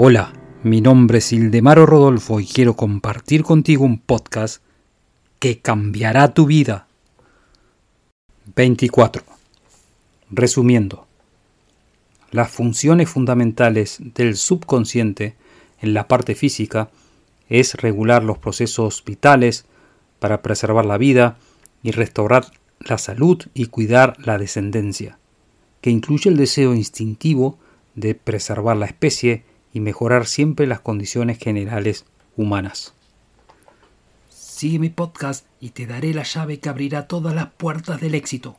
Hola, mi nombre es Ildemaro Rodolfo y quiero compartir contigo un podcast que cambiará tu vida. 24. Resumiendo, las funciones fundamentales del subconsciente en la parte física es regular los procesos vitales para preservar la vida y restaurar la salud y cuidar la descendencia, que incluye el deseo instintivo de preservar la especie y mejorar siempre las condiciones generales humanas. Sigue mi podcast y te daré la llave que abrirá todas las puertas del éxito.